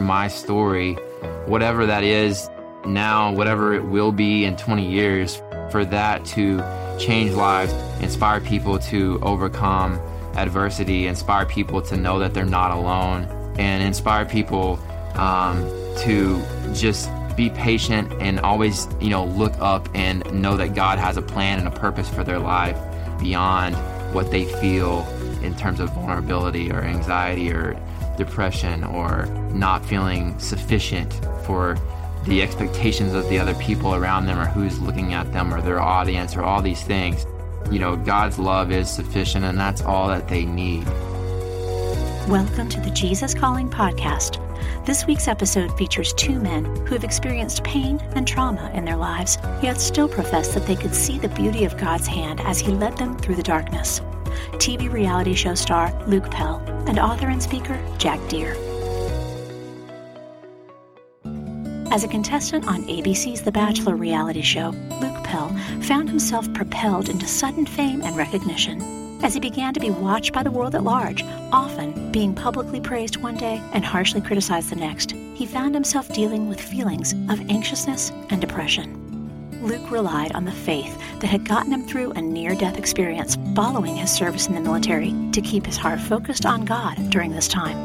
My story, whatever that is now, whatever it will be in 20 years, for that to change lives, inspire people to overcome adversity, inspire people to know that they're not alone, and inspire people um, to just be patient and always, you know, look up and know that God has a plan and a purpose for their life beyond what they feel in terms of vulnerability or anxiety or depression or not feeling sufficient for the expectations of the other people around them or who's looking at them or their audience or all these things. You know, God's love is sufficient and that's all that they need. Welcome to the Jesus Calling Podcast. This week's episode features two men who have experienced pain and trauma in their lives, yet still profess that they could see the beauty of God's hand as He led them through the darkness. TV reality show star Luke Pell and author and speaker Jack Deere. As a contestant on ABC's The Bachelor reality show, Luke Pell found himself propelled into sudden fame and recognition. As he began to be watched by the world at large, often being publicly praised one day and harshly criticized the next, he found himself dealing with feelings of anxiousness and depression. Luke relied on the faith that had gotten him through a near death experience following his service in the military to keep his heart focused on God during this time.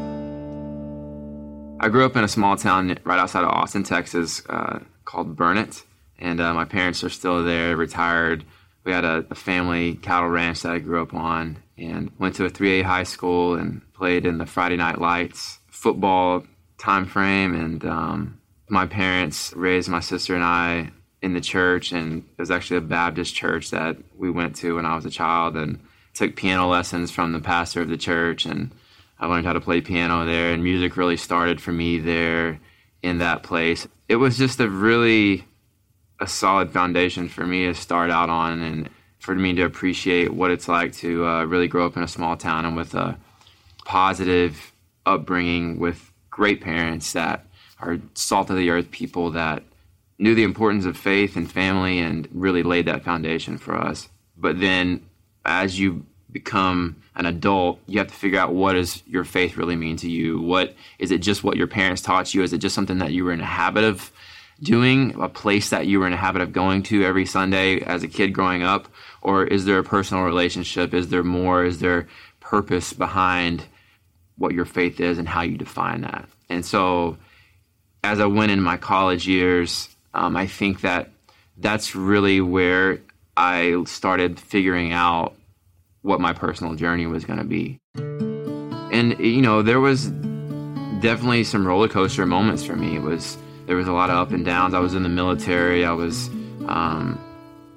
I grew up in a small town right outside of Austin, Texas, uh, called Burnet, and uh, my parents are still there, retired. We had a, a, family cattle ranch that I grew up on, and went to a 3A high school and played in the Friday Night Lights football time frame. And um, my parents raised my sister and I in the church, and it was actually a Baptist church that we went to when I was a child, and took piano lessons from the pastor of the church, and I learned how to play piano there, and music really started for me there in that place. It was just a really a solid foundation for me to start out on, and for me to appreciate what it's like to uh, really grow up in a small town and with a positive upbringing with great parents that are salt of the earth people that knew the importance of faith and family and really laid that foundation for us. But then as you become an adult, you have to figure out what does your faith really mean to you. What is it just what your parents taught you? Is it just something that you were in a habit of doing, a place that you were in a habit of going to every Sunday as a kid growing up? Or is there a personal relationship? Is there more? Is there purpose behind what your faith is and how you define that? And so as I went in my college years, um, I think that that's really where I started figuring out what my personal journey was going to be. And you know, there was definitely some roller coaster moments for me. It was there was a lot of up and downs. I was in the military. I was um,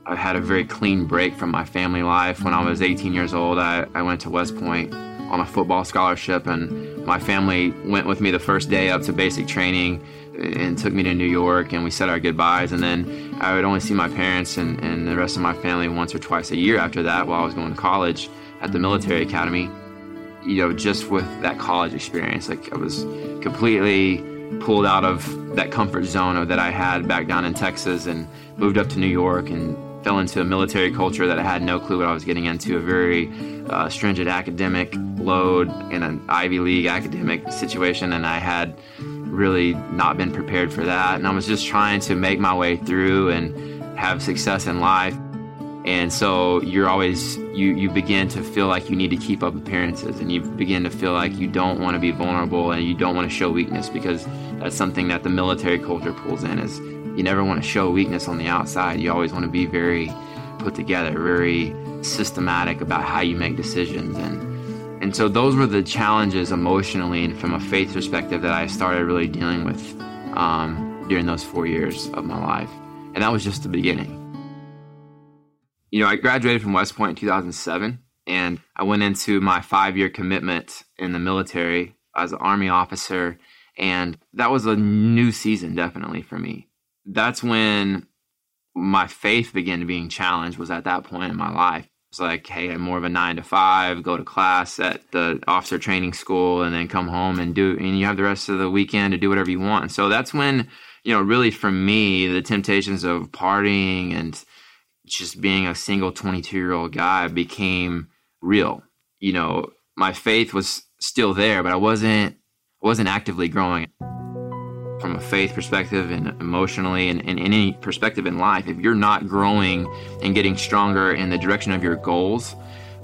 I had a very clean break from my family life. When I was 18 years old, I, I went to West Point on a football scholarship, and my family went with me the first day up to basic training and took me to New York and we said our goodbyes. And then I would only see my parents and, and the rest of my family once or twice a year after that while I was going to college at the military academy. You know, just with that college experience, like I was completely pulled out of that comfort zone that I had back down in Texas and moved up to New York and fell into a military culture that I had no clue what I was getting into, a very uh, stringent academic load in an Ivy League academic situation. And I had really not been prepared for that. And I was just trying to make my way through and have success in life. And so you're always you you begin to feel like you need to keep up appearances and you begin to feel like you don't want to be vulnerable and you don't want to show weakness because that's something that the military culture pulls in is you never want to show weakness on the outside. You always want to be very put together, very systematic about how you make decisions and and so those were the challenges emotionally and from a faith perspective that I started really dealing with um, during those four years of my life. And that was just the beginning. You know, I graduated from West Point in 2007 and I went into my five year commitment in the military as an Army officer. And that was a new season, definitely for me. That's when my faith began being challenged, was at that point in my life. It's like, hey, I'm more of a nine to five, go to class at the officer training school, and then come home and do, and you have the rest of the weekend to do whatever you want. So that's when, you know, really for me, the temptations of partying and just being a single 22 year old guy became real. You know, my faith was still there, but I wasn't, wasn't actively growing from a faith perspective and emotionally and, and any perspective in life. If you're not growing and getting stronger in the direction of your goals,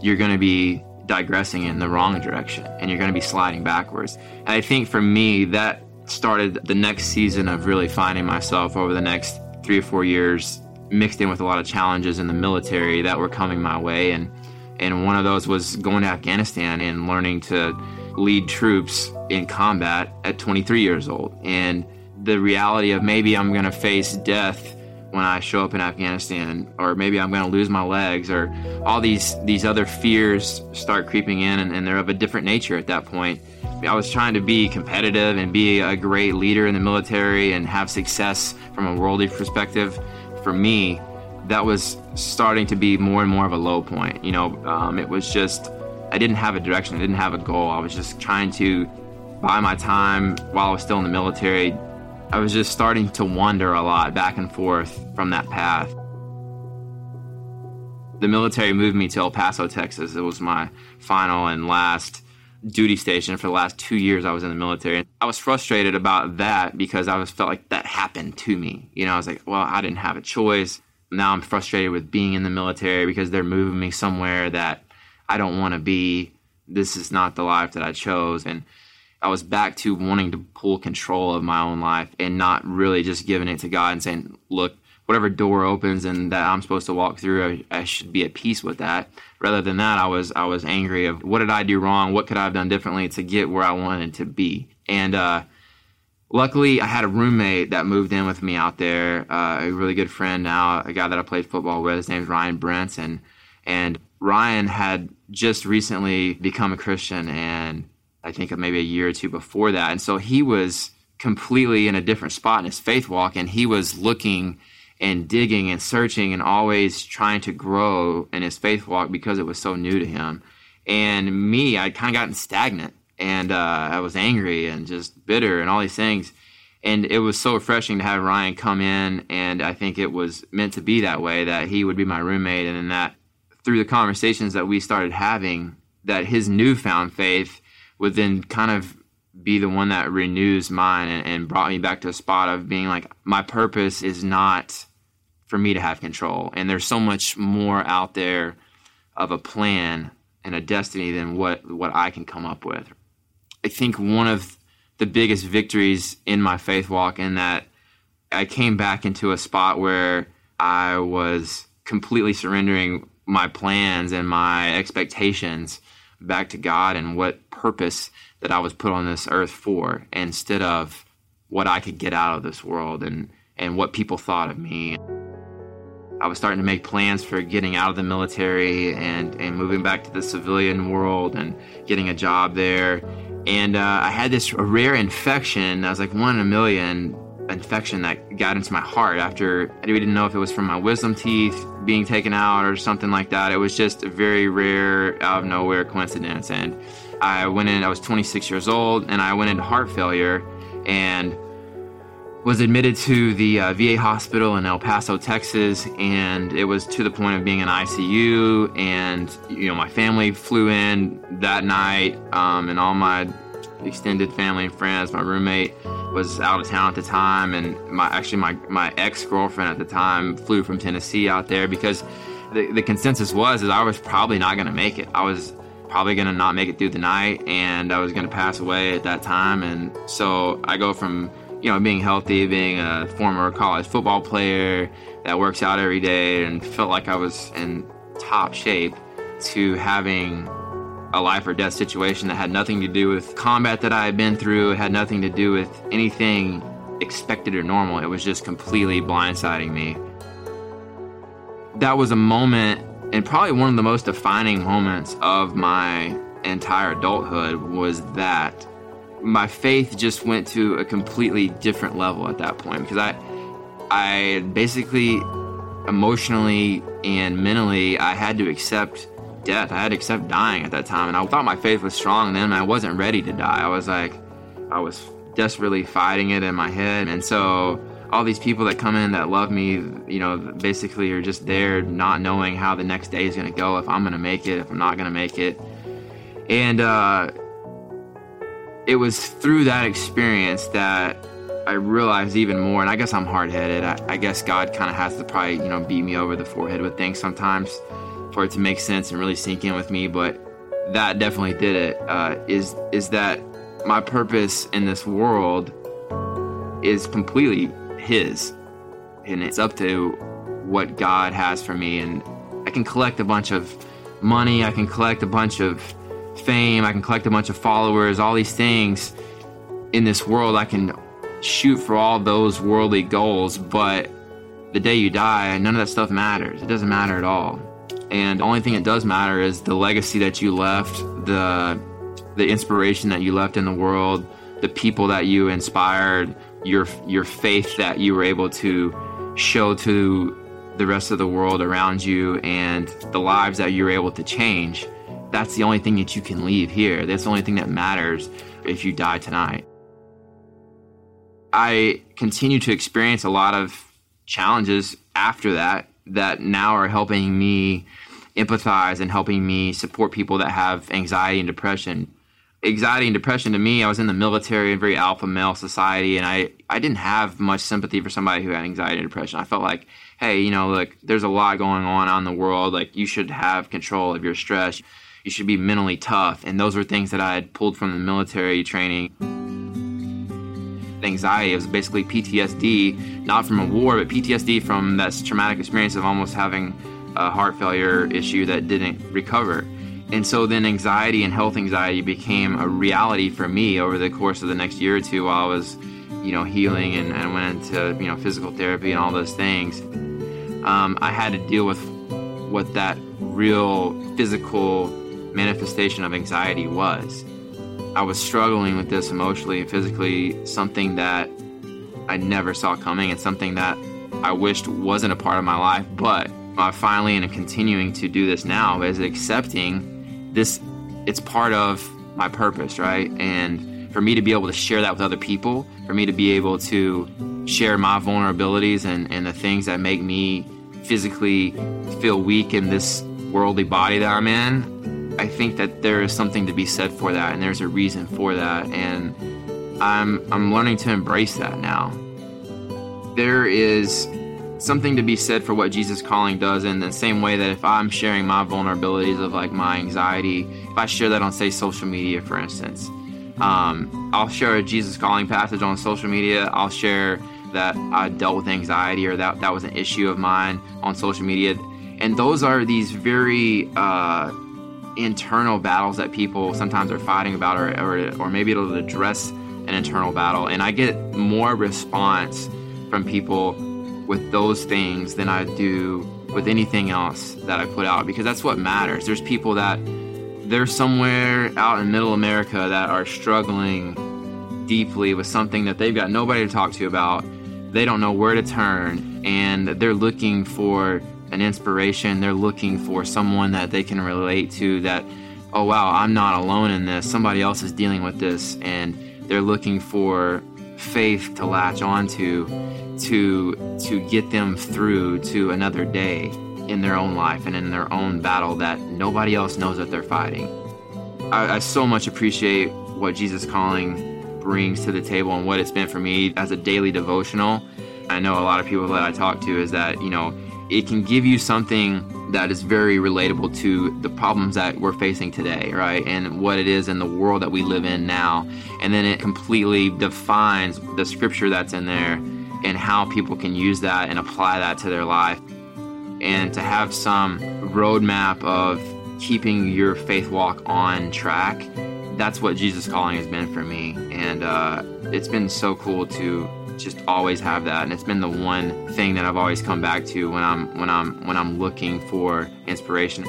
you're going to be digressing in the wrong direction and you're going to be sliding backwards. And I think for me, that started the next season of really finding myself over the next three or four years, mixed in with a lot of challenges in the military that were coming my way. And, and one of those was going to Afghanistan and learning to lead troops in combat at 23 years old. And the reality of maybe I'm going to face death when I show up in Afghanistan, or maybe I'm going to lose my legs, or all these these other fears start creeping in, and, and, they're of a different nature at that point. I was trying to be competitive and be a great leader in the military and have success from a worldly perspective. For me, that was starting to be more and more of a low point. You know, um, it was just I didn't have a direction, I didn't have a goal. I was just trying to buy my time while I was still in the military, I was just starting to wander a lot back and forth from that path. The military moved me to El Paso, Texas. It was my final and last duty station for the last two years I was in the military. I was frustrated about that because I was felt like that happened to me. You know, I was like, well, I didn't have a choice. Now I'm frustrated with being in the military because they're moving me somewhere that I don't want to be. This is not the life that I chose. And I was back to wanting to pull control of my own life and not really just giving it to God and saying, look, whatever door opens and that I'm supposed to walk through, I, I, should be at peace with that. Rather than that, I was I was angry of what did I do wrong? What could I have done differently to get where I wanted to be? And uh, luckily, I had a roommate that moved in with me out there, uh, a really good friend now, a guy that I played football with. His name's Ryan Brenson, and Ryan had just recently become a Christian and I think of maybe a year or two before that. And so he was completely in a different spot in his faith walk, and he was looking and digging and searching and always trying to grow in his faith walk because it was so new to him. And me, I'd kind of gotten stagnant and uh, I was angry and just bitter and all these things. And it was so refreshing to have Ryan come in, and I think it was meant to be that way that he would be my roommate, and then that through the conversations that we started having, that his newfound faith would then kind of be the one that renews mine and, and brought me back to a spot of being like, my purpose is not for me to have control. And there's so much more out there of a plan and a destiny than what, what I can come up with. I think one of the biggest victories in my faith walk in that I came back into a spot where I was completely surrendering my plans and my expectations back to God and what purpose that I was put on this earth for instead of what I could get out of this world and, and what people thought of me. I was starting to make plans for getting out of the military and, and moving back to the civilian world and getting a job there. And uh, I had this rare infection. I was like one in a million infection that got into my heart after we didn't know if it was from my wisdom teeth being taken out or something like that. It was just a very rare, out of nowhere coincidence. And I went in, I was 26 years old, and I went into heart failure and was admitted to the uh, VA hospital in El Paso, Texas, and it was to the point of being in ICU. And you know, my family flew in that night, um, and all my extended family and friends. My roommate was out of town at the time, and my actually my my ex girlfriend at the time flew from Tennessee out there because the, the consensus was that I was probably not going to make it. I was probably going to not make it through the night, and I was going to pass away at that time. And so I go from you know being healthy, being a former college football player that works out every day, and felt like I was in top shape, to having a life or death situation that had nothing to do with combat that I had been through. Had nothing to do with anything expected or normal. It was just completely blindsiding me. That was a moment, and probably one of the most defining moments of my entire adulthood was that my faith just went to a completely different level at that point because I I basically emotionally and mentally I had to accept death. I had to accept dying at that time, and I thought my faith was strong then. I wasn't ready to die. I was like, I was desperately fighting it in my head, and so all these people that come in that love me, you know, basically are just there, not knowing how the next day is going to go, if I'm going to make it, if I'm not going to make it, and uh, it was through that experience that I realized even more, and I guess I'm hard headed. I, I, guess God kind of has to probably, you know, beat me over the forehead with things sometimes for it to make sense and really sink in with me. But that definitely did it. Uh, is is that my purpose in this world is completely His, and it's up to what God has for me. And I can collect a bunch of money, I can collect a bunch of fame, I can collect a bunch of followers, all these things in this world. I can shoot for all those worldly goals, but the day you die, none of that stuff matters. It doesn't matter at all. And the only thing that does matter is the legacy that you left, the the inspiration that you left in the world, the people that you inspired, your your faith that you were able to show to the rest of the world around you and the lives that you're able to change. That's the only thing that you can leave here. That's the only thing that matters if you die tonight. I continue to experience a lot of challenges after that that now are helping me empathize and helping me support people that have anxiety and depression. Anxiety and depression to me, I was in the military, and very alpha male society, and I, I didn't have much sympathy for somebody who had anxiety and depression. I felt like, hey, you know, look, there's a lot going on in the world. Like, you should have control of your stress. You should be mentally tough. And those were things that I had pulled from the military training anxiety. It was basically PTSD, not from a war, but PTSD from that traumatic experience of almost having a heart failure issue that didn't recover. And so then anxiety and health anxiety became a reality for me over the course of the next year or two while I was, you know, healing and, and went into, you know, physical therapy and all those things. Um, I had to deal with what that real physical manifestation of anxiety was. I was struggling with this emotionally and physically, something that I never saw coming and something that I wished wasn't a part of my life. But I finally and I'm continuing to do this now is accepting this, it's part of my purpose, right? And for me to be able to share that with other people, for me to be able to share my vulnerabilities and, and the things that make me physically feel weak in this worldly body that I'm in, I think that there is something to be said for that, and there's a reason for that, and I'm I'm learning to embrace that now. There is something to be said for what Jesus Calling does in the same way that if I'm sharing my vulnerabilities of like my anxiety, if I share that on say social media, for instance, um, I'll share a Jesus Calling passage on social media. I'll share that I dealt with anxiety or that that was an issue of mine on social media, and those are these very uh, internal battles that people sometimes are fighting about, or, or, or maybe it'll address an internal battle. And I get more response from people with those things than I do with anything else that I put out because that's what matters. There's people that they're somewhere out in middle America that are struggling deeply with something that they've got nobody to talk to about. They don't know where to turn and they're looking for an inspiration. They're looking for someone that they can relate to that, oh, wow, I'm not alone in this. Somebody else is dealing with this. And they're looking for faith to latch onto to to get them through to another day in their own life and in their own battle that nobody else knows that they're fighting. I, I so much appreciate what Jesus Calling brings to the table and what it's been for me as a daily devotional. I know a lot of people that I talk to is that, you know, it can give you something that is very relatable to the problems that we're facing today, right? And what it is in the world that we live in now. And then it completely defines the scripture that's in there and how people can use that and apply that to their life. And to have some roadmap of keeping your faith walk on track, that's what Jesus Calling has been for me. And uh, it's been so cool to just always have that and it's been the one thing that I've always come back to when I'm when I'm when I'm looking for inspiration.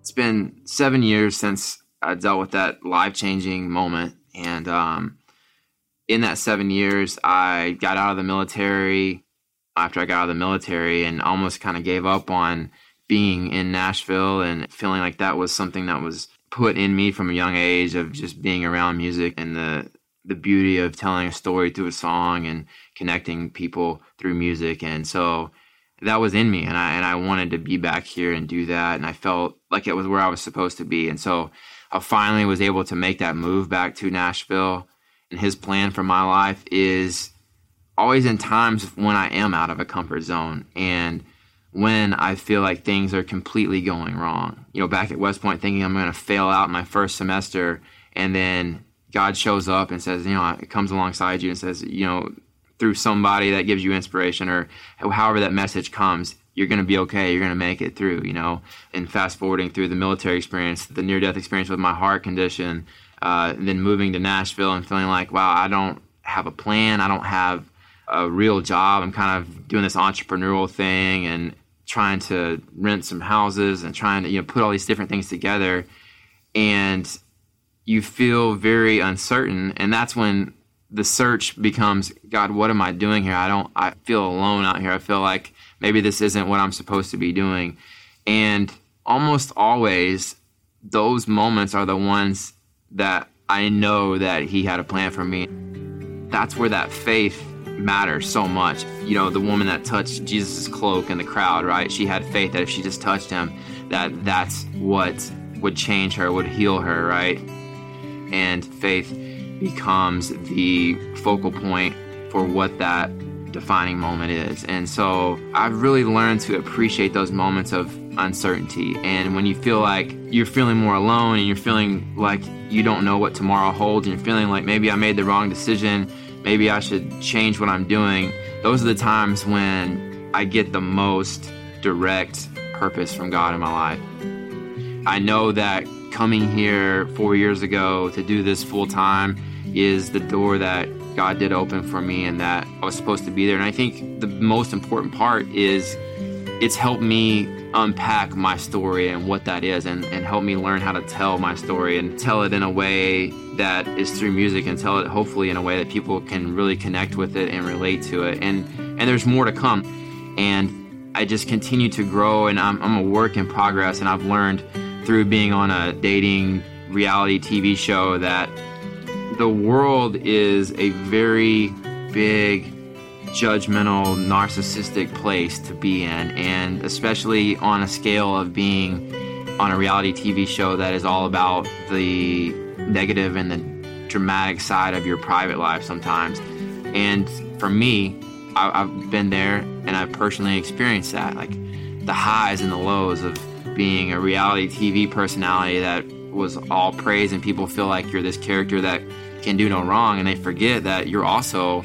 It's been 7 years since I dealt with that life-changing moment and um, in that 7 years I got out of the military after I got out of the military and almost kind of gave up on being in Nashville and feeling like that was something that was put in me from a young age of just being around music and the the beauty of telling a story through a song and connecting people through music and so that was in me and I and I wanted to be back here and do that and I felt like it was where I was supposed to be and so I finally was able to make that move back to Nashville. And his plan for my life is always in times when I am out of a comfort zone and when I feel like things are completely going wrong. You know, back at West Point thinking I'm going to fail out my first semester and then God shows up and says, you know, it comes alongside you and says, you know, through somebody that gives you inspiration or however that message comes, you're going to be okay. You're going to make it through, you know. And fast forwarding through the military experience, the near death experience with my heart condition, uh, then moving to Nashville and feeling like, wow, I don't have a plan. I don't have a real job. I'm kind of doing this entrepreneurial thing and trying to rent some houses and trying to, you know, put all these different things together. And you feel very uncertain. And that's when the search becomes, God, what am I doing here? I don't, I feel alone out here. I feel like maybe this isn't what I'm supposed to be doing. And almost always, those moments are the ones that I know that He had a plan for me. That's where that faith matters so much. You know, the woman that touched Jesus' cloak in the crowd, right? She had faith that if she just touched him, that that's what would change her, would heal her, right? And faith becomes the focal point for what that defining moment is. And so I've really learned to appreciate those moments of uncertainty. And when you feel like you're feeling more alone and you're feeling like you don't know what tomorrow holds and you're feeling like maybe I made the wrong decision, maybe I should change what I'm doing, those are the times when I get the most direct purpose from God in my life. I know that coming here four years ago to do this full time is the door that God did open for me and that I was supposed to be there. And I think the most important part is it's helped me unpack my story and what that is and, and help me learn how to tell my story and tell it in a way that is through music and tell it hopefully in a way that people can really connect with it and relate to it. And and there's more to come. And I just continue to grow and I'm, I'm a work in progress and I've learned through being on a dating reality TV show that the world is a very big, judgmental, narcissistic place to be in, and especially on a scale of being on a reality TV show that is all about the negative and the dramatic side of your private life sometimes. And for me, I, have been there and I've personally experienced that like the highs and the lows of being a reality TV personality that was all praise and people feel like you're this character that can do no wrong and they forget that you're also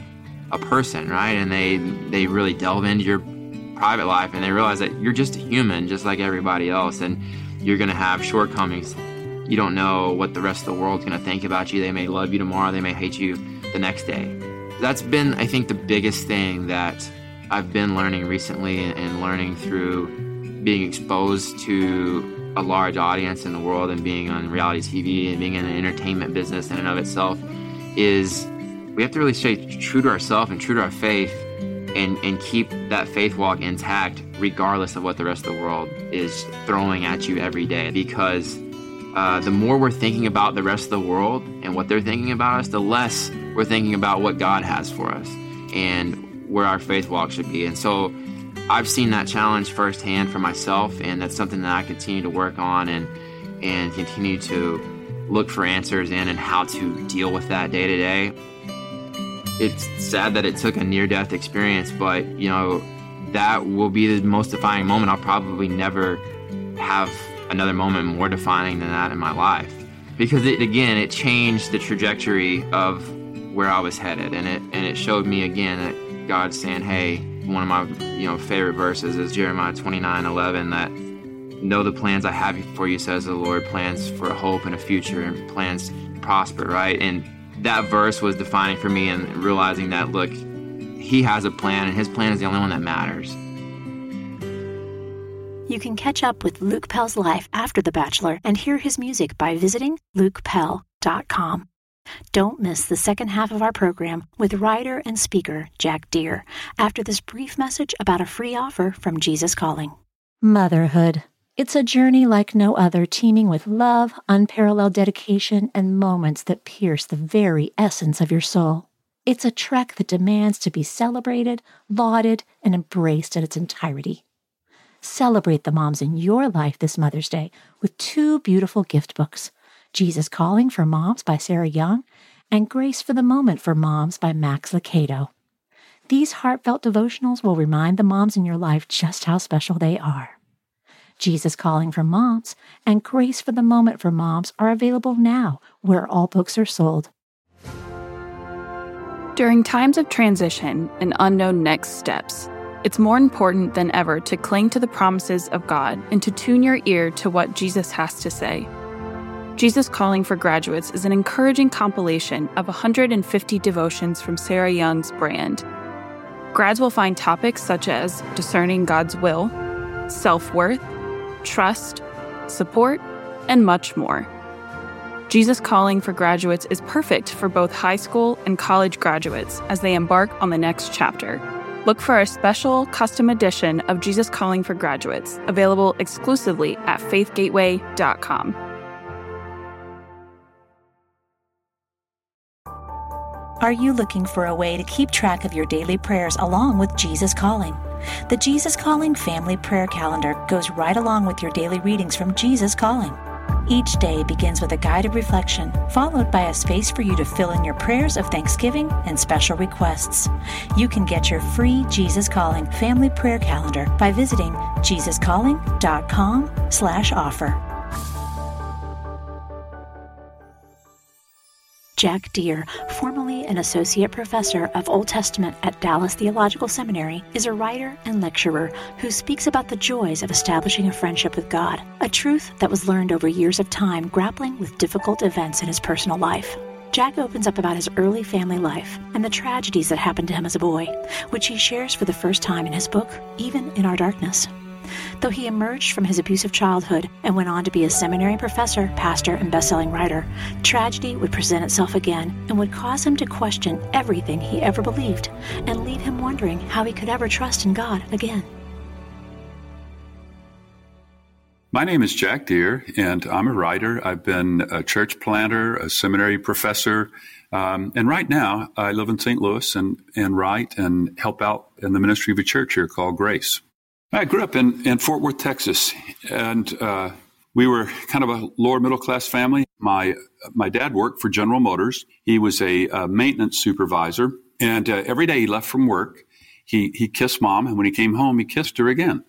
a person right? And they they really delve into your private life and they realize that you're just a human just like everybody else and you're going to have shortcomings. You don't know what the rest of the world's going to think about you. They may love you tomorrow they may hate you the next day. That's been i think the biggest thing that i've been learning recently and learning through being exposed to a large audience in the world and being on reality TV and being in the entertainment business in and of itself is we have to really stay true to ourselves and true to our faith and, and keep that faith walk intact regardless of what the rest of the world is throwing at you every day. Because uh, the more we're thinking about the rest of the world and what they're thinking about us the less we're thinking about what god has for us and where our faith walk should be. And so I've seen that challenge firsthand for myself, and that's something that I continue to work on and and continue to look for answers in and how to deal with that day to day. It's sad that it took a near death experience, but you know that will be the most defining moment. I'll probably never have another moment more defining than that in my life because it again it changed the trajectory of where I was headed, and it and it showed me again that God's saying, "Hey." One of my you know favorite verses is Jeremiah 29 11 that know the plans I have for you, says the Lord, plans for a hope and a future and plans to prosper, right? And that verse was defining for me and realizing that look, he has a plan and his plan is the only one that matters. You can catch up with Luke Pell's life after The Bachelor and hear his music by visiting lukepell.com. Don't miss the second half of our program with writer and speaker Jack Deere after this brief message about a free offer from Jesus Calling. Motherhood. It's a journey like no other, teeming with love, unparalleled dedication, and moments that pierce the very essence of your soul. It's a trek that demands to be celebrated, lauded, and embraced in its entirety. Celebrate the moms in your life this Mother's Day with two beautiful gift books Jesus Calling for Moms by Sarah Young, and Grace for the Moment for Moms by Max Lucado. These heartfelt devotionals will remind the moms in your life just how special they are. Jesus Calling for Moms and Grace for the Moment for Moms are available now where all books are sold. During times of transition and unknown next steps, it's more important than ever to cling to the promises of God and to tune your ear to what Jesus has to say. Jesus Calling for Graduates is an encouraging compilation of 150 devotions from Sarah Young's brand. Grads will find topics such as discerning God's will, self worth, trust, support, and much more. Jesus Calling for Graduates is perfect for both high school and college graduates as they embark on the next chapter. Look for a special custom edition of Jesus Calling for Graduates, available exclusively at faithgateway.com. Are you looking for a way to keep track of your daily prayers along with Jesus Calling? The Jesus Calling Family Prayer Calendar goes right along with your daily readings from Jesus Calling. Each day begins with a guided reflection, followed by a space for you to fill in your prayers of thanksgiving and special requests. You can get your free Jesus Calling Family Prayer Calendar by visiting jesuscalling.com/offer. Jack Deere, formerly an associate professor of Old Testament at Dallas Theological Seminary, is a writer and lecturer who speaks about the joys of establishing a friendship with God, a truth that was learned over years of time grappling with difficult events in his personal life. Jack opens up about his early family life and the tragedies that happened to him as a boy, which he shares for the first time in his book, Even in Our Darkness. Though he emerged from his abusive childhood and went on to be a seminary professor, pastor, and best-selling writer, tragedy would present itself again and would cause him to question everything he ever believed and leave him wondering how he could ever trust in God again. My name is Jack Deere, and I'm a writer. I've been a church planter, a seminary professor, um, and right now I live in St. Louis and, and write and help out in the ministry of a church here called Grace. I grew up in, in Fort Worth, Texas, and uh, we were kind of a lower middle class family. My my dad worked for General Motors. He was a, maintenance supervisor, and uh, every day he left from work, he he kissed mom, and when he came home, he kissed her again.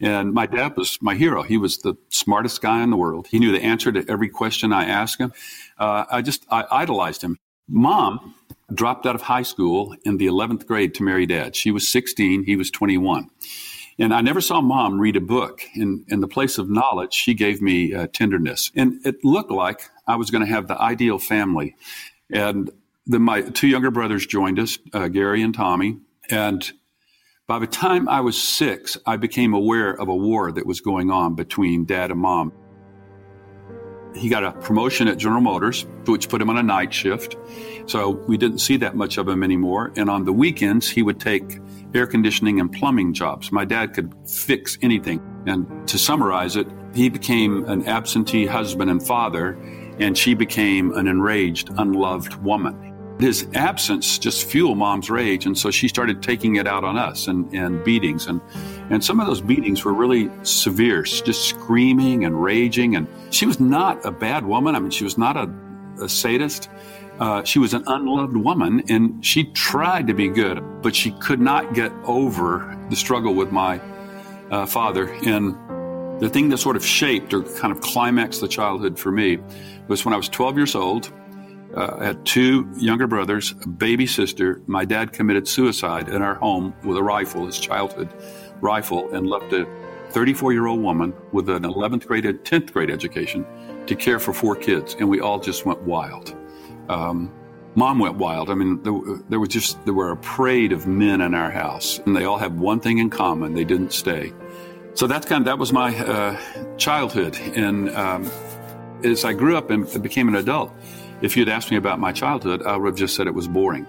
And my dad was my hero. He was the smartest guy in the world. He knew the answer to every question I asked him. Uh, I just I idolized him. Mom dropped out of high school in the 11th grade to marry dad. She was 16, he was 21. And I never saw mom read a book. In, in the place of knowledge, she gave me uh, tenderness. And it looked like I was going to have the ideal family. And then my two younger brothers joined us, uh, Gary and Tommy. And by the time I was six, I became aware of a war that was going on between dad and mom. He got a promotion at General Motors, which put him on a night shift. So we didn't see that much of him anymore. And on the weekends, he would take air conditioning and plumbing jobs. My dad could fix anything. And to summarize it, he became an absentee husband and father, and she became an enraged, unloved woman. His absence just fueled mom's rage, and so she started taking it out on us and, and beatings. And, and some of those beatings were really severe, just screaming and raging. And she was not a bad woman. I mean, she was not a, a sadist. Uh, she was an unloved woman and she tried to be good, but she could not get over the struggle with my uh, father. And the thing that sort of shaped or kind of climaxed the childhood for me was when I was 12 years old. Uh, I had two younger brothers, a baby sister. My dad committed suicide in our home with a rifle, his childhood rifle, and left a 34 year old woman with an 11th grade, and 10th grade education to care for four kids. And we all just went wild. Um, mom went wild. I mean, there, there, was just there were a parade of men in our house, and they all had one thing in common: they didn't stay. So that's kind of that was my uh, childhood. And um, as I grew up and became an adult, if you'd asked me about my childhood, I would have just said it was boring.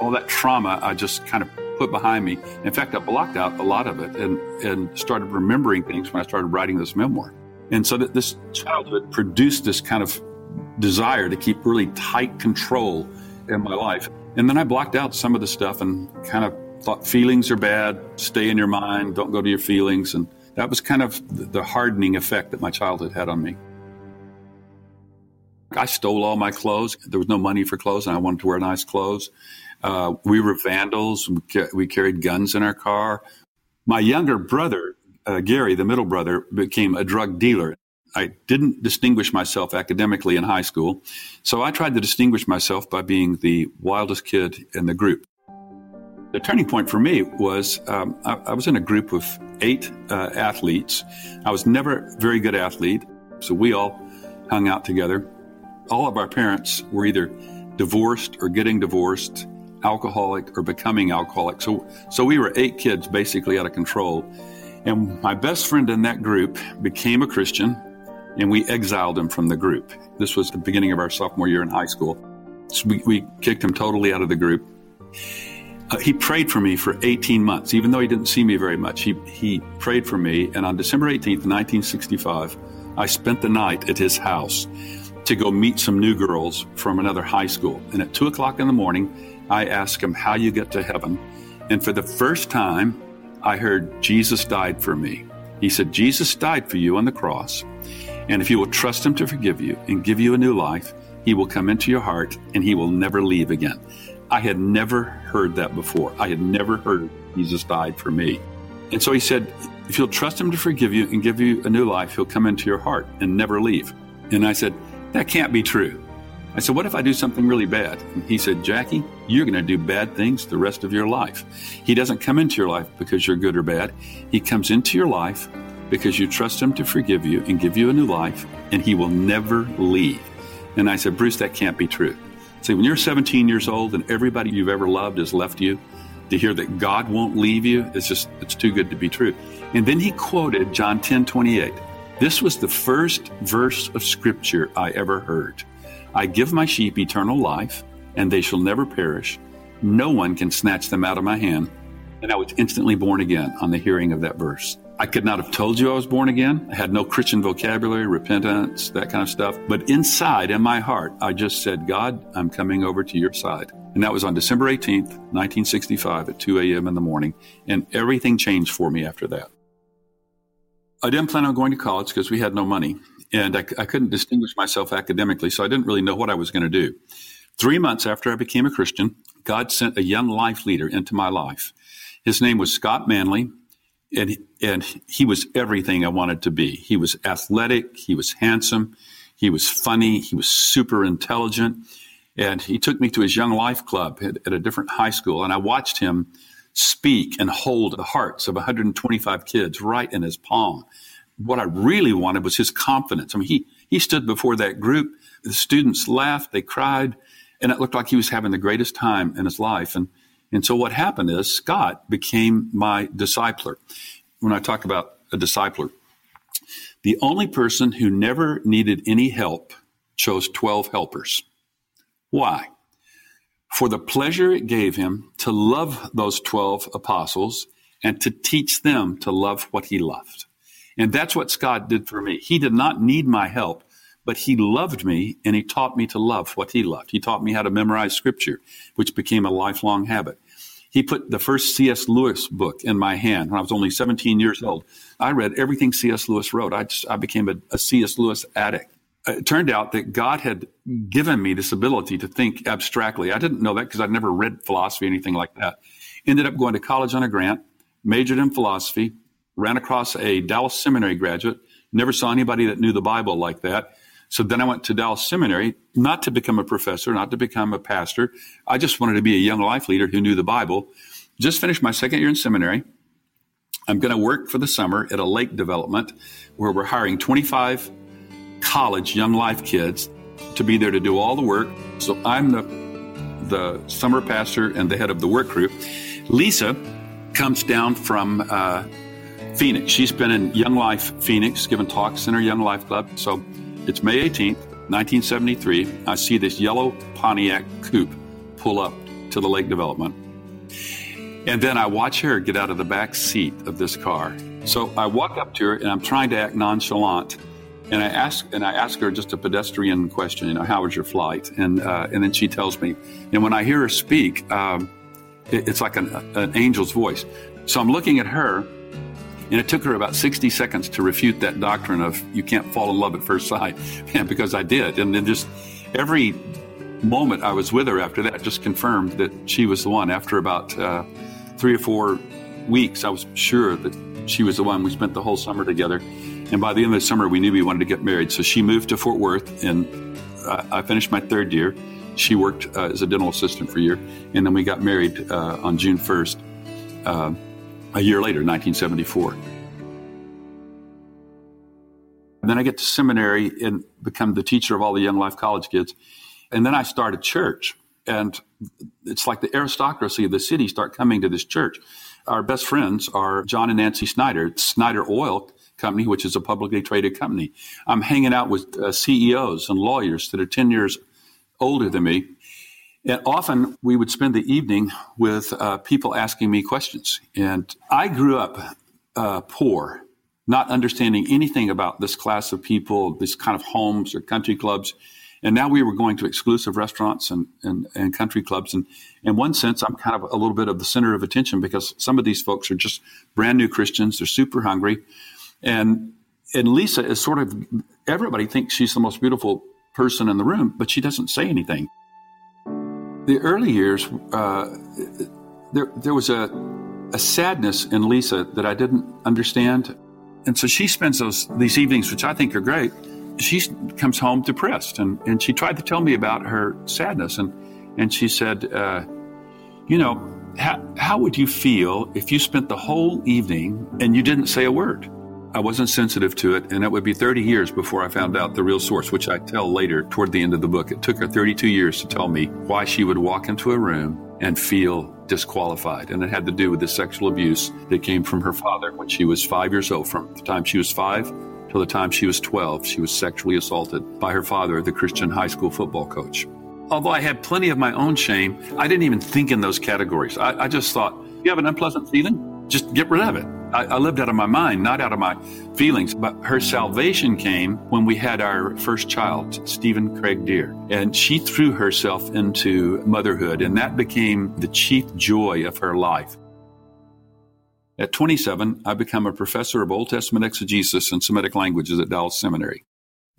All that trauma I just kind of put behind me. In fact, I blocked out a lot of it and and started remembering things when I started writing this memoir. And so that this childhood produced this kind of desire to keep really tight control in my life. And then I blocked out some of the stuff and kind of thought feelings are bad, stay in your mind, don't go to your feelings. And that was kind of the hardening effect that my childhood had on me. I stole all my clothes. There was no money for clothes, and I wanted to wear nice clothes. Uh, we were vandals. We carried guns in our car. My younger brother, uh, Gary, the middle brother, became a drug dealer. I didn't distinguish myself academically in high school, so I tried to distinguish myself by being the wildest kid in the group. The turning point for me was um, I, I, was in a group of eight uh, athletes. I was never a very good athlete, so we all hung out together. All of our parents were either divorced or getting divorced, alcoholic or becoming alcoholic. So, so we were eight kids basically out of control. And my best friend in that group became a Christian, and we exiled him from the group. This was the beginning of our sophomore year in high school. So we, we kicked him totally out of the group. Uh, he prayed for me for 18 months, even though he didn't see me very much. He, he prayed for me, and on December 18th, 1965, I spent the night at his house to go meet some new girls from another high school. And at 2 o'clock in the morning, I asked him how you get to heaven. And for the first time, I heard Jesus died for me. He said, Jesus died for you on the cross. And if you will trust him to forgive you and give you a new life, he will come into your heart and he will never leave again. I had never heard that before. I had never heard Jesus died for me. And so he said, if you'll trust him to forgive you and give you a new life, he'll come into your heart and never leave. And I said, that can't be true. I said, what if I do something really bad? And he said, Jackie, you're going to do bad things the rest of your life. He doesn't come into your life because you're good or bad. He comes into your life because you trust him to forgive you and give you a new life, and he will never leave. And I said, Bruce, that can't be true. See, when you're 17 years old and everybody you've ever loved has left you, to hear that God won't leave you, it's just, it's too good to be true. And then he quoted John 10 28. This was the first verse of scripture I ever heard. I give my sheep eternal life, and they shall never perish. No one can snatch them out of my hand. And I was instantly born again on the hearing of that verse. I could not have told you I was born again. I had no Christian vocabulary, repentance, that kind of stuff. But inside, in my heart, I just said, God, I'm coming over to your side. And that was on December 18th, 1965 at 2 a.m. in the morning. And everything changed for me after that. I didn't plan on going to college because we had no money. And I, I couldn't distinguish myself academically, so I didn't really know what I was going to do. Three months after I became a Christian, God sent a Young Life leader into my life. His name was Scott Manley and and he was everything I wanted to be. He was athletic, he was handsome, he was funny, he was super intelligent, and he took me to his Young Life Club at, at a different high school, and I watched him speak and hold the hearts of 125 kids right in his palm. What I really wanted was his confidence. I mean, he he stood before that group. The students laughed, they cried, and it looked like he was having the greatest time in his life. And and so what happened is Scott became my discipler. When I talk about a discipler, the only person who never needed any help chose 12 helpers. Why? For the pleasure it gave him to love those 12 apostles and to teach them to love what he loved. And that's what Scott did for me. He did not need my help but he loved me and he taught me to love what he loved. He taught me how to memorize scripture, which became a lifelong habit. He put the first C.S. Lewis book in my hand when I was only 17 years old. I read everything C.S. Lewis wrote. I, just, I became a, a C.S. Lewis addict. Uh, it turned out that God had given me this ability to think abstractly. I didn't know that because I'd never read philosophy or anything like that. Ended up going to college on a grant, majored in philosophy, ran across a Dallas Seminary graduate, never saw anybody that knew the Bible like that so then I went to Dallas Seminary, not to become a professor, not to become a pastor. I just wanted to be a Young Life leader who knew the Bible. Just finished my second year in seminary. I'm going to work for the summer at a lake development where we're hiring 25 college Young Life kids to be there to do all the work. So I'm the the summer pastor and the head of the work group. Lisa comes down from uh, Phoenix. She's been in Young Life Phoenix, giving talks in her Young Life Club. So it's May 18th, 1973. I see this yellow Pontiac coupe pull up to the lake development. And then I watch her get out of the back seat of this car. So I walk up to her and I'm trying to act nonchalant. And I ask and I ask her just a pedestrian question, you know, how was your flight? And uh, and then she tells me. And when I hear her speak, um, it, it's like an, an angel's voice. So I'm looking at her, And it took her about 60 seconds to refute that doctrine of you can't fall in love at first sight, and because I did. And then just every moment I was with her after that just confirmed that she was the one. After about uh, three or four weeks, I was sure that she was the one. We spent the whole summer together. And by the end of the summer, we knew we wanted to get married. So she moved to Fort Worth, and I finished my third year. She worked uh, as a dental assistant for a year, and then we got married uh, on June 1st, uh, a year later, 1974. And then I get to seminary and become the teacher of all the Young Life College kids. And then I start a church. And it's like the aristocracy of the city start coming to this church. Our best friends are John and Nancy Snyder, Snyder Oil Company, which is a publicly traded company. I'm hanging out with uh, CEOs and lawyers that are 10 years older than me. And often we would spend the evening with uh, people asking me questions. And I grew up uh, poor, not understanding anything about this class of people, this kind of homes or country clubs. And now we were going to exclusive restaurants and, and, and country clubs. And in one sense, I'm kind of a little bit of the center of attention because some of these folks are just brand new Christians. They're super hungry. And, and Lisa is sort of, everybody thinks she's the most beautiful person in the room, but she doesn't say anything. The early years, uh, there, there was a, a sadness in Lisa that I didn't understand. And so she spends those, these evenings, which I think are great. She comes home depressed. And, and she tried to tell me about her sadness. And, and she said, uh, You know, how, how would you feel if you spent the whole evening and you didn't say a word? I wasn't sensitive to it, and it would be 30 years before I found out the real source, which I tell later toward the end of the book. It took her 32 years to tell me why she would walk into a room and feel disqualified. And it had to do with the sexual abuse that came from her father when she was five years old. From the time she was five till the time she was 12, she was sexually assaulted by her father, the Christian high school football coach. Although I had plenty of my own shame, I didn't even think in those categories. I, I just thought, you have an unpleasant feeling? Just get rid of it. I, I, lived out of my mind, not out of my feelings. But her salvation came when we had our first child, Stephen Craig Deere. And she threw herself into motherhood, and that became the chief joy of her life. At 27, I become a professor of Old Testament exegesis and Semitic languages at Dallas Seminary.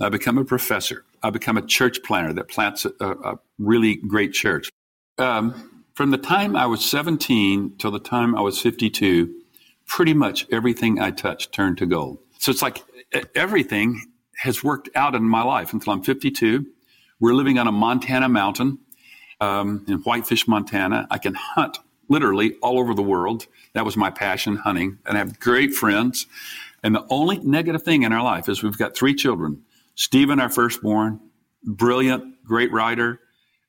I become a professor. I become a church planner that plants a, a really great church. Um, from the time I was 17 till the time I was 52, pretty much everything I touched turned to gold. So it's like everything has worked out in my life until I'm 52. We're living on a Montana mountain um, in Whitefish, Montana. I can hunt literally all over the world. That was my passion, hunting, and I have great friends. And the only negative thing in our life is we've got three children. Stephen, our firstborn, brilliant, great writer.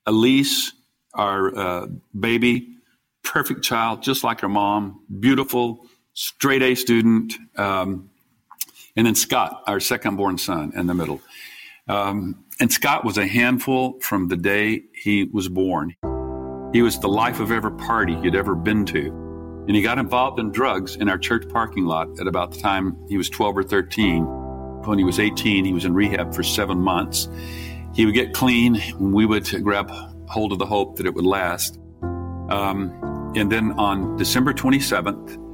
Elise, our uh, baby, perfect child, just like her mom, beautiful, straight A student, um, and then Scott, our second born son, in the middle. Um, and Scott was a handful from the day he was born. He was the life of every party you'd ever been to. And he got involved in drugs in our church parking lot at about the time he was 12 or 13. When he was 18, he was in rehab for seven months. He would get clean, and we would grab hold of the hope that it would last. Um, and then on December 27th,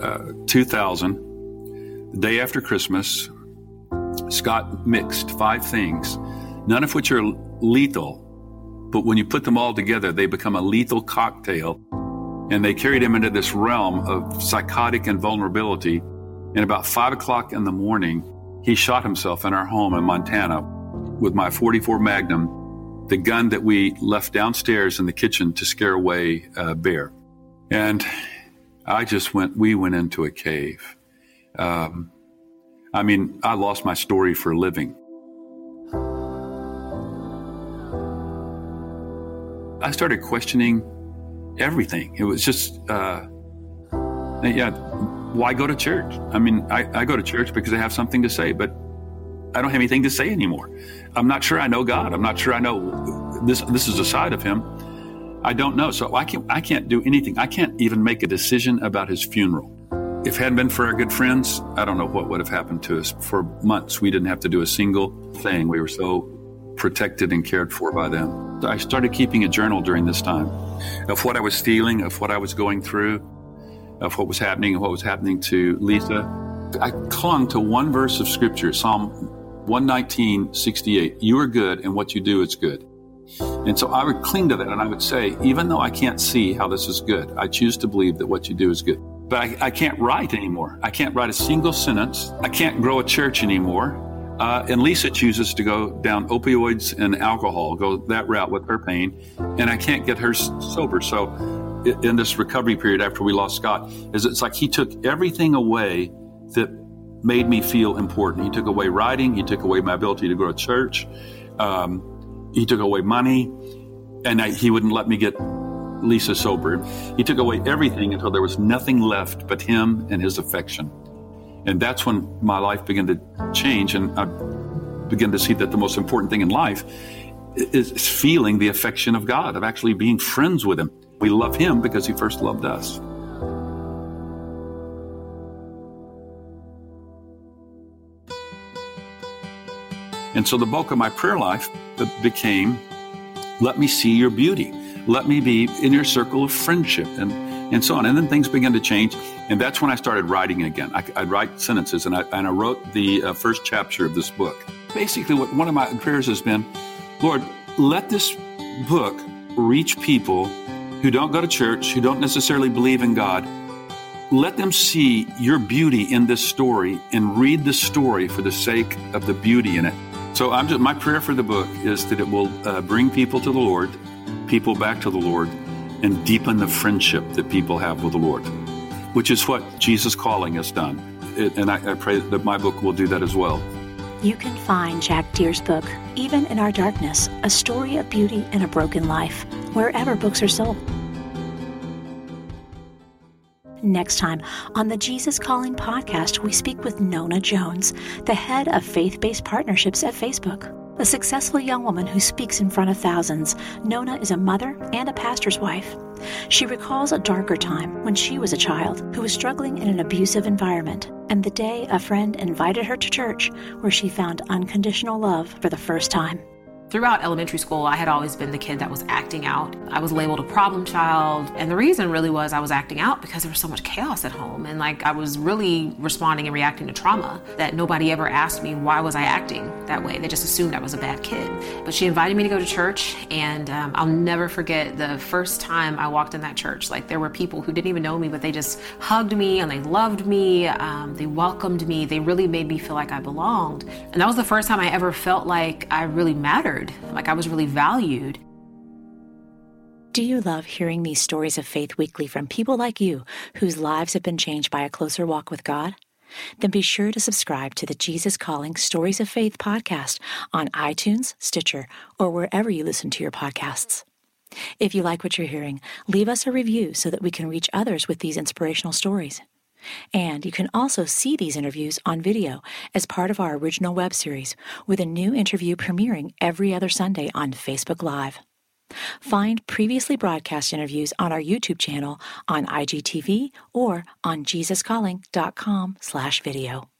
uh, 2000, the day after Christmas, Scott mixed five things, none of which are lethal, but when you put them all together, they become a lethal cocktail. And they carried him into this realm of psychotic invulnerability. And about five o'clock in the morning, he shot himself in our home in Montana with my 44 Magnum, the gun that we left downstairs in the kitchen to scare away a bear. And I just went, we went into a cave. Um, I mean, I lost my story for a living. I started questioning everything. It was just, uh, yeah, why go to church? I mean, I, I go to church because I have something to say, but I don't have anything to say anymore. I'm not sure I know God. I'm not sure I know this. This is a side of Him I don't know. So I can't, I can't do anything. I can't even make a decision about his funeral. If it hadn't been for our good friends, I don't know what would have happened to us. For months, we didn't have to do a single thing. We were so protected and cared for by them. I started keeping a journal during this time of what I was feeling, of what I was going through. of what was happening and what was happening to Lisa. I clung to one verse of scripture, Psalm 119, 68. You are good, and what you do is good. And so I would cling to that and I would say, even though I can't see how this is good, I choose to believe that what you do is good. But I, I can't write anymore. I can't write a single sentence. I can't grow a church anymore. Uh, and Lisa chooses to go down opioids and alcohol, go that route with her pain, and I can't get her sober. So, in this recovery period after we lost Scott, is it's like he took everything away that made me feel important. He took away writing, he took away my ability to grow a church, um, he took away money, and I, he wouldn't let me get Lisa sober. He took away everything until there was nothing left but him and his affection. And that's when my life began to change, and I began to see that the most important thing in life is feeling the affection of God, of actually being friends with Him. We love Him because He first loved us. And so the bulk of my prayer life became let me see your beauty. Let me be in your circle of friendship. And and so on. And then things began to change. And that's when I started writing again. I, would write sentences, and I, and I wrote the uh, first chapter of this book. Basically, what one of my prayers has been Lord, let this book reach people who don't go to church, who don't necessarily believe in God. Let them see your beauty in this story and read the story for the sake of the beauty in it. So I'm just, my prayer for the book is that it will uh, bring people to the Lord, people back to the Lord, and deepen the friendship that people have with the Lord, which is what Jesus Calling has done. It, and I, I pray that my book will do that as well. You can find Jack Deere's book, Even in Our Darkness A Story of Beauty in a Broken Life, wherever books are sold. Next time on the Jesus Calling podcast, we speak with Nona Jones, the head of faith based partnerships at Facebook. A successful young woman who speaks in front of thousands, Nona is a mother and a pastor's wife. She recalls a darker time when she was a child who was struggling in an abusive environment, and the day a friend invited her to church where she found unconditional love for the first time. Throughout elementary school, I had always been the kid that was acting out. I was labeled a problem child. And the reason really was I was acting out because there was so much chaos at home. And like I was really responding and reacting to trauma that nobody ever asked me why was I acting that way. They just assumed I was a bad kid. But she invited me to go to church. And um, I'll never forget the first time I walked in that church. Like there were people who didn't even know me, but they just hugged me and they loved me. Um, they welcomed me. They really made me feel like I belonged. And that was the first time I ever felt like I really mattered like I was really valued. Do you love hearing these stories of faith weekly from people like you whose lives have been changed by a closer walk with God? Then be sure to subscribe to the Jesus Calling Stories of Faith podcast on iTunes, Stitcher, or wherever you listen to your podcasts. If you like what you're hearing, leave us a review so that we can reach others with these inspirational stories. And you can also see these interviews on video as part of our original web series, with a new interview premiering every other Sunday on Facebook Live. Find previously broadcast interviews on our YouTube channel on IGTV or on jesuscalling.com/video.